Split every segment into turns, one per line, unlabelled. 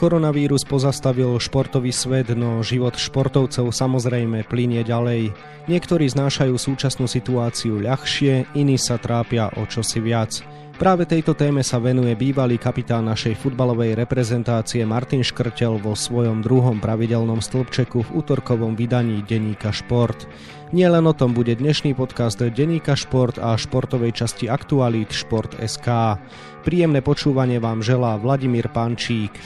Koronavírus pozastavil športový svet, no život športovcov samozrejme plinie ďalej. Niektorí znášajú súčasnú situáciu ľahšie, iní sa trápia o čosi viac. Práve tejto téme sa venuje bývalý kapitán našej futbalovej reprezentácie Martin Škrtel vo svojom druhom pravidelnom stĺpčeku v útorkovom vydaní denníka Šport. Nielen o tom bude dnešný podcast denníka Šport a športovej časti Aktualít Šport SK. Príjemné počúvanie vám želá Vladimír Pančík.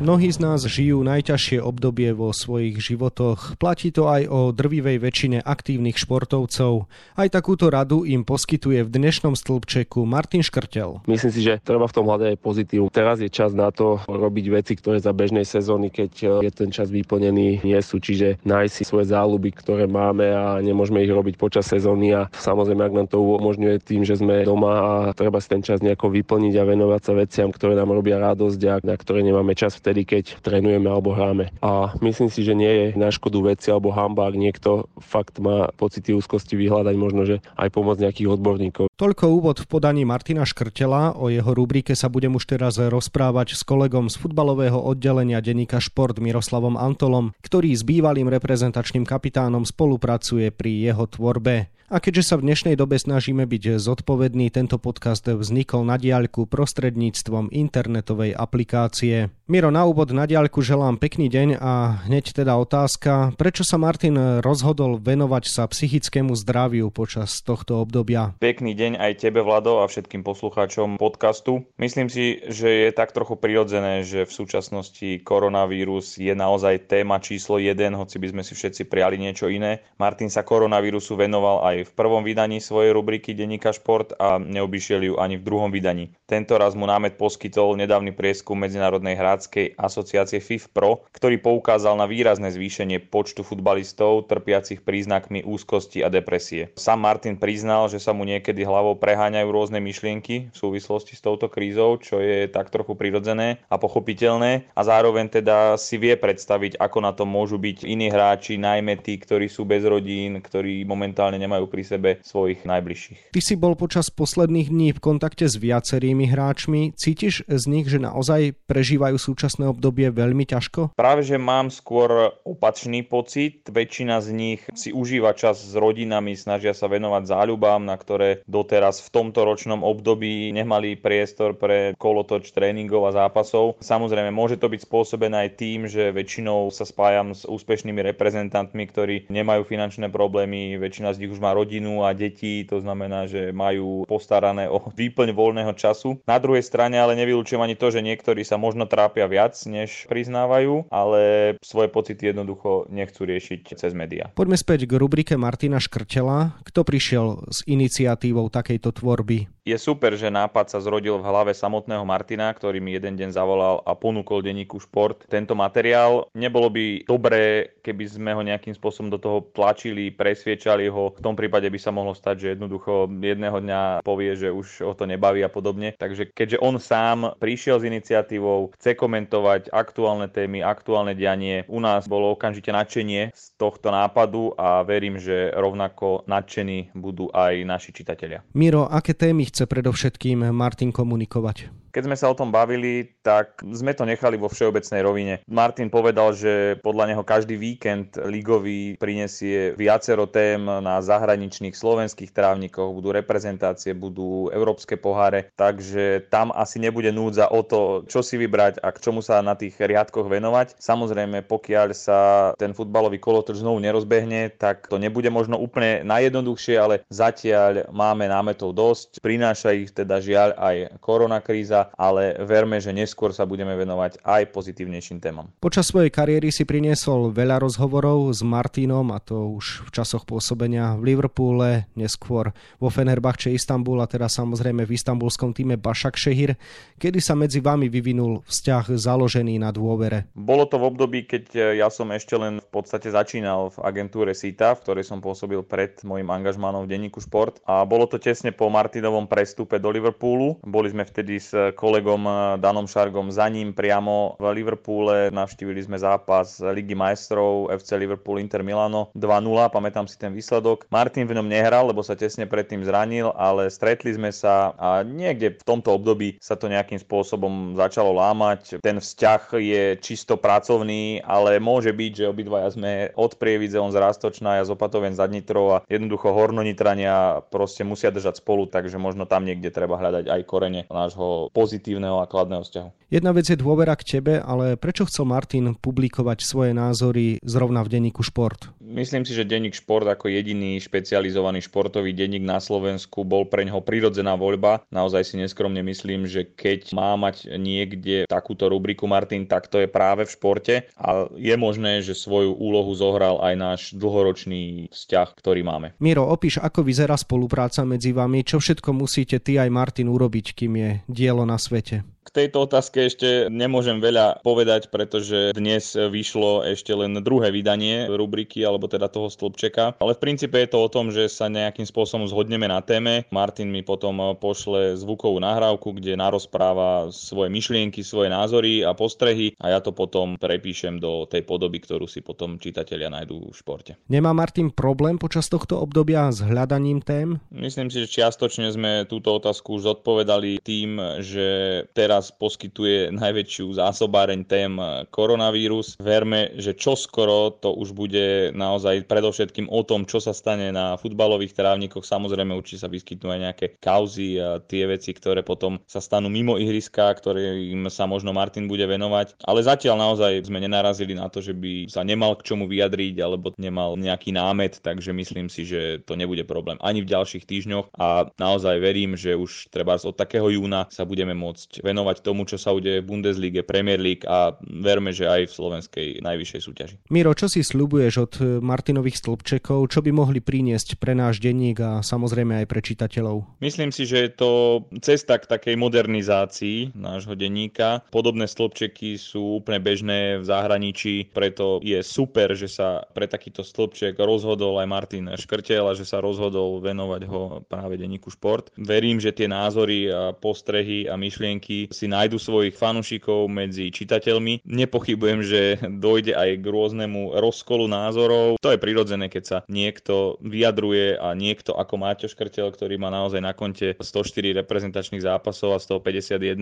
Mnohí z nás žijú najťažšie obdobie vo svojich životoch. Platí to aj o drvivej väčšine aktívnych športovcov. Aj takúto radu im poskytuje v dnešnom stĺpčeku Martin Škrtel.
Myslím si, že treba v tom hľadať aj pozitív. Teraz je čas na to robiť veci, ktoré za bežnej sezóny, keď je ten čas vyplnený, nie sú. Čiže nájsť si svoje záľuby, ktoré máme a nemôžeme ich robiť počas sezóny. A samozrejme, ak nám to umožňuje tým, že sme doma a treba si ten čas nejako vyplniť a venovať sa veciam, ktoré nám robia radosť a na ktoré nemáme čas v vtedy, keď trénujeme alebo hráme. A myslím si, že nie je na škodu veci alebo hamba, ak niekto fakt má pocity úzkosti vyhľadať možno, že aj pomoc nejakých odborníkov.
Toľko úvod v podaní Martina Škrtela. O jeho rubrike sa budem už teraz rozprávať s kolegom z futbalového oddelenia denníka Šport Miroslavom Antolom, ktorý s bývalým reprezentačným kapitánom spolupracuje pri jeho tvorbe. A keďže sa v dnešnej dobe snažíme byť zodpovední, tento podcast vznikol na diaľku prostredníctvom internetovej aplikácie. Miro, na úvod na diaľku želám pekný deň a hneď teda otázka, prečo sa Martin rozhodol venovať sa psychickému zdraviu počas tohto obdobia?
Pekný deň aj tebe, Vlado, a všetkým poslucháčom podcastu. Myslím si, že je tak trochu prirodzené, že v súčasnosti koronavírus je naozaj téma číslo jeden, hoci by sme si všetci prijali niečo iné. Martin sa koronavírusu venoval aj v prvom vydaní svojej rubriky Denníka Šport a neobyšiel ju ani v druhom vydaní. Tento raz mu námet poskytol nedávny prieskum Medzinárodnej hráckej asociácie FIF Pro, ktorý poukázal na výrazné zvýšenie počtu futbalistov trpiacich príznakmi úzkosti a depresie. Sam Martin priznal, že sa mu niekedy hlavou preháňajú rôzne myšlienky v súvislosti s touto krízou, čo je tak trochu prirodzené a pochopiteľné a zároveň teda si vie predstaviť, ako na to môžu byť iní hráči, najmä tí, ktorí sú bez rodín, ktorí momentálne nemajú pri sebe svojich najbližších.
Ty si bol počas posledných dní v kontakte s viacerými hráčmi. Cítiš z nich, že naozaj prežívajú súčasné obdobie veľmi ťažko?
Práve, že mám skôr opačný pocit. Väčšina z nich si užíva čas s rodinami, snažia sa venovať záľubám, na ktoré doteraz v tomto ročnom období nemali priestor pre kolotoč tréningov a zápasov. Samozrejme, môže to byť spôsobené aj tým, že väčšinou sa spájam s úspešnými reprezentantmi, ktorí nemajú finančné problémy, väčšina z nich už má rodinu a deti, to znamená, že majú postarané o výplň voľného času. Na druhej strane ale nevylúčujem ani to, že niektorí sa možno trápia viac, než priznávajú, ale svoje pocity jednoducho nechcú riešiť cez médiá.
Poďme späť k rubrike Martina Škrtela. Kto prišiel s iniciatívou takejto tvorby?
Je super, že nápad sa zrodil v hlave samotného Martina, ktorý mi jeden deň zavolal a ponúkol denníku Šport tento materiál. Nebolo by dobré, keby sme ho nejakým spôsobom do toho tlačili, presviečali ho. V tom prípade by sa mohlo stať, že jednoducho jedného dňa povie, že už o to nebaví a podobne. Takže keďže on sám prišiel s iniciatívou, chce komentovať aktuálne témy, aktuálne dianie, u nás bolo okamžite nadšenie z tohto nápadu a verím, že rovnako nadšení budú aj naši čitatelia.
Miro, aké témy chce predovšetkým Martin komunikovať?
Keď sme sa o tom bavili, tak sme to nechali vo všeobecnej rovine. Martin povedal, že podľa neho každý víkend ligový prinesie viacero tém na zahraničných slovenských trávnikoch, budú reprezentácie, budú európske poháre, takže tam asi nebude núdza o to, čo si vybrať a k čomu sa na tých riadkoch venovať. Samozrejme, pokiaľ sa ten futbalový kolotoč znovu nerozbehne, tak to nebude možno úplne najjednoduchšie, ale zatiaľ máme námetov dosť. Prináša ich teda žiaľ aj koronakríza, ale verme, že neskôr sa budeme venovať aj pozitívnejším témam.
Počas svojej kariéry si priniesol veľa rozhovorov s Martinom, a to už v časoch pôsobenia v Liverpoole, neskôr vo Fenerbahče Istanbul a teraz samozrejme v istambulskom týme Bašak Šehir. Kedy sa medzi vami vyvinul vzťah založený na dôvere?
Bolo to v období, keď ja som ešte len v podstate začínal v agentúre SITA, v ktorej som pôsobil pred môjim angažmánom v denníku Šport a bolo to tesne po Martinovom prestupe do Liverpoolu. Boli sme vtedy s kolegom Danom Šargom za ním priamo v Liverpoole. Navštívili sme zápas Ligy majstrov FC Liverpool Inter Milano 2-0, pamätám si ten výsledok. Martin v ňom nehral, lebo sa tesne predtým zranil, ale stretli sme sa a niekde v tomto období sa to nejakým spôsobom začalo lámať. Ten vzťah je čisto pracovný, ale môže byť, že obidvaja sme od Prievidze, on z Rastočná, ja z Opatoven za Nitrov a jednoducho Hornonitrania proste musia držať spolu, takže možno tam niekde treba hľadať aj korene nášho pozitívneho a kladného vzťahu.
Jedna vec je dôvera k tebe, ale prečo chcel Martin publikovať svoje názory zrovna v denníku Šport?
Myslím si, že denník Šport ako jediný špecializovaný športový denník na Slovensku bol pre neho prirodzená voľba. Naozaj si neskromne myslím, že keď má mať niekde takúto rubriku Martin, tak to je práve v športe a je možné, že svoju úlohu zohral aj náš dlhoročný vzťah, ktorý máme.
Miro, opíš, ako vyzerá spolupráca medzi vami, čo všetko musíte ty aj Martin urobiť, kým je dielo na svete?
K tejto otázke ešte nemôžem veľa povedať, pretože dnes vyšlo ešte len druhé vydanie rubriky, alebo teda toho stĺpčeka. Ale v princípe je to o tom, že sa nejakým spôsobom zhodneme na téme. Martin mi potom pošle zvukovú nahrávku, kde narozpráva svoje myšlienky, svoje názory a postrehy a ja to potom prepíšem do tej podoby, ktorú si potom čitatelia nájdú v športe.
Nemá Martin problém počas tohto obdobia s hľadaním tém?
Myslím si, že čiastočne sme túto otázku už zodpovedali tým, že teraz poskytuje najväčšiu zásobáreň tém koronavírus. Verme, že čoskoro to už bude naozaj predovšetkým o tom, čo sa stane na futbalových trávnikoch. Samozrejme určite sa vyskytnú aj nejaké kauzy tie veci, ktoré potom sa stanú mimo ihriska, ktorým sa možno Martin bude venovať. Ale zatiaľ naozaj sme nenarazili na to, že by sa nemal k čomu vyjadriť alebo nemal nejaký námet, takže myslím si, že to nebude problém ani v ďalších týždňoch a naozaj verím, že už treba od takého júna sa budeme môcť venovať tomu, čo sa udeje v Bundesliga, Premier League a verme, že aj v slovenskej najvyššej súťaži.
Miro, čo si slúbuješ od Martinových stĺpčekov, čo by mohli priniesť pre náš denník a samozrejme aj pre čitateľov?
Myslím si, že je to cesta k takej modernizácii nášho denníka. Podobné stĺpčeky sú úplne bežné v zahraničí, preto je super, že sa pre takýto stĺpček rozhodol aj Martin Škrtel a že sa rozhodol venovať ho práve denníku Šport. Verím, že tie názory a postrehy a myšlienky si nájdu svojich fanúšikov medzi čitateľmi. Nepochybujem, že dojde aj k rôznemu rozkolu názorov. To je prirodzené, keď sa niekto vyjadruje a niekto ako Máťo Škrtel, ktorý má naozaj na konte 104 reprezentačných zápasov a 151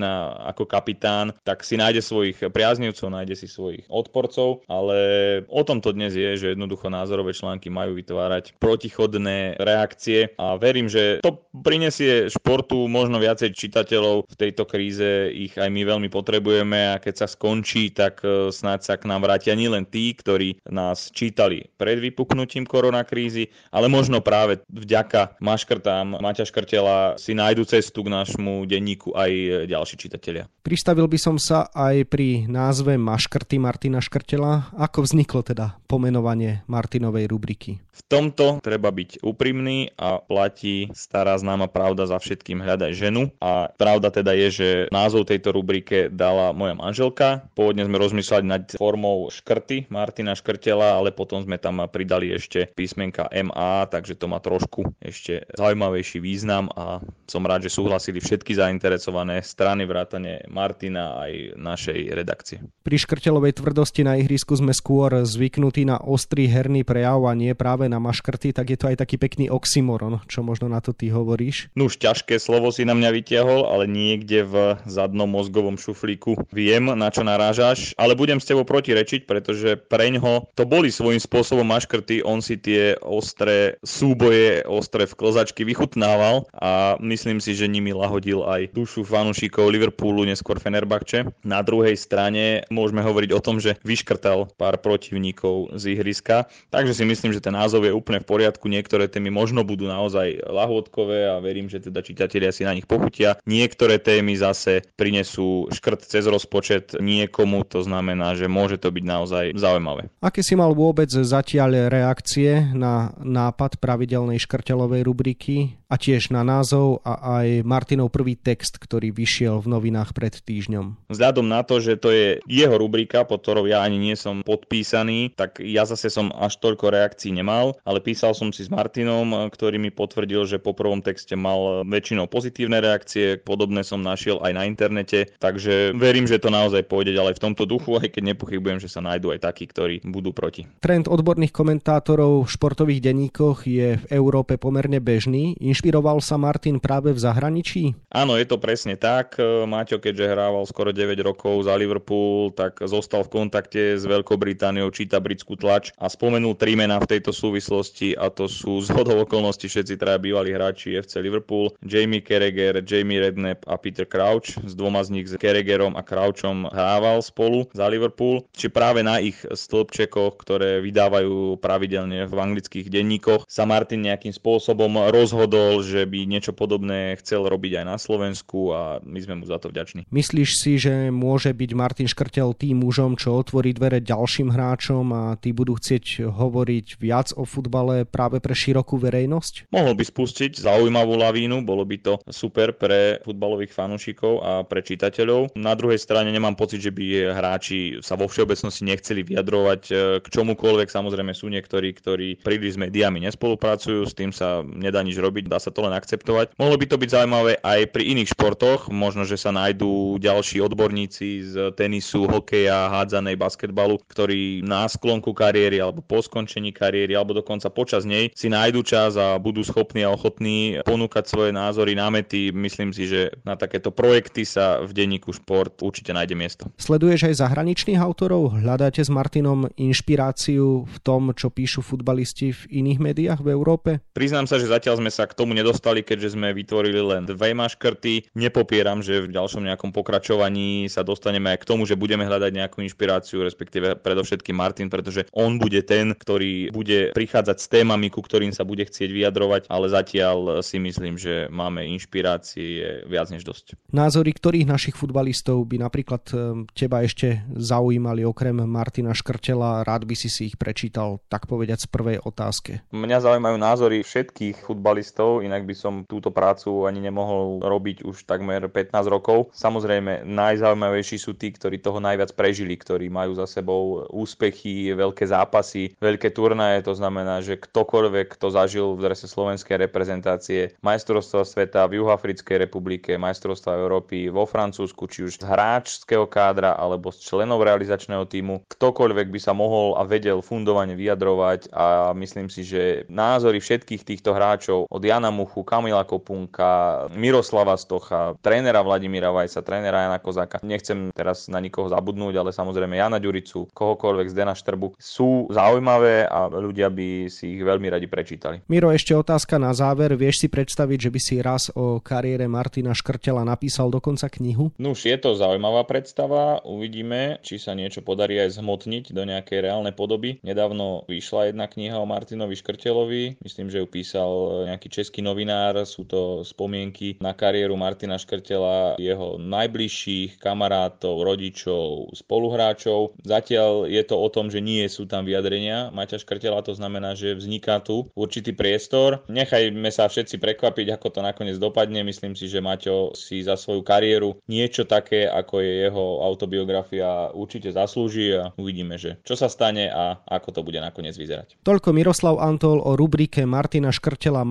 ako kapitán, tak si nájde svojich priaznivcov, nájde si svojich odporcov, ale o tom to dnes je, že jednoducho názorové články majú vytvárať protichodné reakcie a verím, že to prinesie športu možno viacej čitateľov. V tejto kríze, ich aj my veľmi potrebujeme a keď sa skončí, tak e, snáď sa k nám vrátia nielen tí, ktorí nás čítali pred vypuknutím koronakrízy, ale možno práve vďaka maškrtám Maťa Škrtela si nájdu cestu k nášmu denníku aj ďalší čitatelia.
Pristavil by som sa aj pri názve Maškrty Martina Škrtela. Ako vzniklo teda pomenovanie Martinovej rubriky?
V tomto treba byť úprimný a platí stará známa pravda za všetkým hľadaj ženu. A pravda teda je, že názov tejto rubrike dala moja manželka. Pôvodne sme rozmýšľali nad formou škrty Martina Škrtela, ale potom sme tam pridali ešte písmenka MA, takže to má trošku ešte zaujímavejší význam a som rád, že súhlasili všetky zainteresované strany vrátane Martina aj našej redakcie.
Pri škrtelovej tvrdosti na ihrisku sme skôr zvyknutí na ostrý herný prejav a nie práve na maškrty, tak je to aj taký pekný oxymoron, čo možno na to ty hovoríš.
No už ťažké slovo si na mňa vytiahol, ale niekde v zadnom mozgovom šuflíku viem, na čo narážaš, ale budem s tebou protirečiť, pretože preňho to boli svojím spôsobom maškrty, on si tie ostré súboje, ostré vklzačky vychutnával a myslím si, že nimi lahodil aj dušu fanúšikov Liverpoolu, neskôr Fenerbahče. Na druhej strane môžeme hovoriť o tom, že vyškrtal pár protivníkov z ihriska, takže si myslím, že ten názov je úplne v poriadku, niektoré témy možno budú naozaj lahôdkové a verím, že teda čitatelia si na nich pochutia. Niektoré témy zase prinesú škrt cez rozpočet niekomu, to znamená, že môže to byť naozaj zaujímavé.
Aké si mal vôbec zatiaľ reakcie na nápad pravidelnej škrtelovej rubriky? A tiež na názov a aj Martinov prvý text, ktorý vyšiel v novinách pred týždňom.
Vzhľadom na to, že to je jeho rubrika, pod ktorou ja ani nie som podpísaný, tak ja zase som až toľko reakcií nemal, ale písal som si s Martinom, ktorý mi potvrdil, že po prvom texte mal väčšinou pozitívne reakcie, podobné som našiel aj na internete, takže verím, že to naozaj pôjde ďalej v tomto duchu, aj keď nepochybujem, že sa nájdú aj takí, ktorí budú proti.
Trend odborných komentátorov v športových denníkoch je v Európe pomerne bežný. Inšpiroval sa Martin práve v zahraničí?
Áno, je to presne tak. Maťo, keďže hrával skoro 9 rokov za Liverpool, tak zostal v kontakte s Veľkou Britániou, číta britskú tlač a spomenul tri mená v tejto súvislosti a to sú z hodov okolností všetci traja bývalí hráči FC Liverpool, Jamie Carragher, Jamie Redknapp a Peter Crouch. S dvoma z nich, s Carragherom a Crouchom hrával spolu za Liverpool. Čiže práve na ich stĺpčekoch, ktoré vydávajú pravidelne v anglických denníkoch, sa Martin nejakým spôsobom rozhodol, že by niečo podobné chcel robiť aj na Slovensku a my sme mu za to vďační.
Myslíš si, že môže byť Martin Škrtel tým mužom, čo otvorí dvere ďalším hráčom a tí budú chcieť hovoriť viac o futbale práve pre širokú verejnosť?
Mohol by spustiť zaujímavú lavínu, bolo by to super pre futbalových fanúšikov a pre čitateľov. Na druhej strane nemám pocit, že by hráči sa vo všeobecnosti nechceli vyjadrovať e, k čomukoľvek. Samozrejme sú niektorí, ktorí príliš s médiami nespolupracujú, s tým sa nedá nič robiť, dá sa to len akceptovať. Mohlo by to byť zaujímavé aj pri iných športoch, možno, že sa nájdú ďalší odborníci z tenisu, hokeja, hádzanej, basketbalu, ktorí na sklonku kariéry alebo po skončení kariéry alebo dokonca počas nej si nájdu čas a budú schopní a ochotní ponúkať svoje názory, námety. Myslím si, že na takéto projekty sa v denníku šport určite nájde miesto.
Sleduješ aj zahraničných autorov? Hľadáte s Martinom inšpiráciu v tom, čo píšu futbalisti v iných médiách v Európe?
Priznám sa, že zatiaľ sme sa k tomu nedostali, keďže sme vytvorili len dve maškrty. Nepopieram, že v ďalšom nejakom pokračovaní sa dostaneme aj k tomu, že budeme hľadať nejakú inšpiráciu, respektíve predovšetkým Martin, pretože on bude ten, ktorý bude prichádzať s témami, ku ktorým sa bude chcieť vyjadrovať, ale zatiaľ si myslím, že máme inšpirácie viac než dosť.
Názory ktorých našich futbalistov by napríklad eh, teba ešte zaujímali okrem Martina Škrtela, rád by si si ich prečítal, tak povedať z prvej otázke.
Mňa zaujímajú názory všetkých futbalistov, inak by som túto prácu ani nemohol robiť už takmer 15 rokov. Samozrejme, najzaujímavejší sú tí, ktorí toho najviac prežili, ktorí majú za sebou úspechy, veľké zápasy, veľké turnaje, to znamená, že ktokoľvek, kto zažil v drese slovenskej reprezentácie majstrovstva sveta v Juhoafrickej republike, majstrovstva Európy vo Francúzsku, či už z hráčského kádra alebo z členov realizačného týmu, ktokoľvek by sa mohol a vedel fundovane vyjadrovať a myslím si, že názory všetkých týchto hráčov od Jana Muchu, Kamila Kopunka, Miroslava Stocha, trénera Vladimíra Vajsa, trénera Jana Kozáka. Nechcem teraz na nikoho zabudnúť, ale samozrejme Jana Ďuricu, kohokoľvek z Dena Štrbu sú zaujímavé a ľudia by si ich veľmi radi prečítali.
Miro, ešte otázka na záver. Vieš si predstaviť, že by si raz o kariére Martina Škrtela napísal dokonca knihu?
No už je to zaujímavá predstava. Uvidíme, či sa niečo podarí aj zhmotniť do nejakej reálnej podoby. Nedávno vyšla jedna kniha o Martinovi Škrtelovi. Myslím, že ju písal nejaký český novinár. Sú to spomienky na kariéru Martina Škrtela, jeho najbližších kamarátov, rodičov, spoluhráčov. Zatiaľ je to o tom, že nie sú tam vyjadrenia Maťa Škrtela, to znamená, že vzniká tu určitý priestor. Nechajme sa všetci prekvapiť, ako to nakoniec dopadne. Myslím si, že Maťo si za svoju kariéru niečo také, ako je jeho autobiografia, určite zaslúži a uvidíme, že čo sa stane a ako to bude nakoniec vyzerať.
Toľko Miroslav Antol o rubrike Martina Škrtela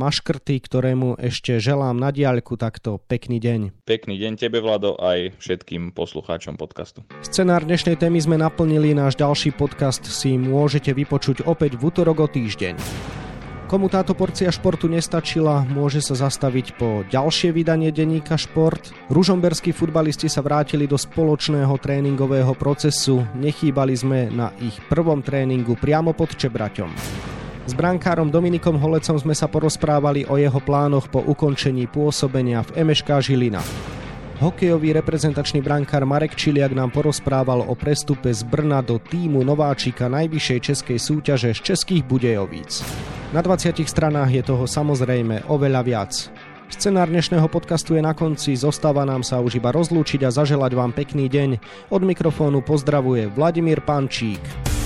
Maškrty, ktorému ešte želám na diaľku takto pekný deň.
Pekný deň tebe, Vlado, aj všetkým poslucháčom podcastu.
Scenár dnešnej témy sme naplnili, náš ďalší podcast si môžete vypočuť opäť v útorok o týždeň. Komu táto porcia športu nestačila, môže sa zastaviť po ďalšie vydanie denníka Šport. Ružomberskí futbalisti sa vrátili do spoločného tréningového procesu, nechýbali sme na ich prvom tréningu priamo pod Čebraťom. S brankárom Dominikom Holecom sme sa porozprávali o jeho plánoch po ukončení pôsobenia v MŠK Žilina. Hokejový reprezentačný brankár Marek Čiliak nám porozprával o prestupe z Brna do týmu nováčika najvyššej českej súťaže z Českých Budejovíc. Na 20 stranách je toho samozrejme oveľa viac. Scenár dnešného podcastu je na konci, zostáva nám sa už iba rozlúčiť a zaželať vám pekný deň. Od mikrofónu pozdravuje Vladimír Pančík.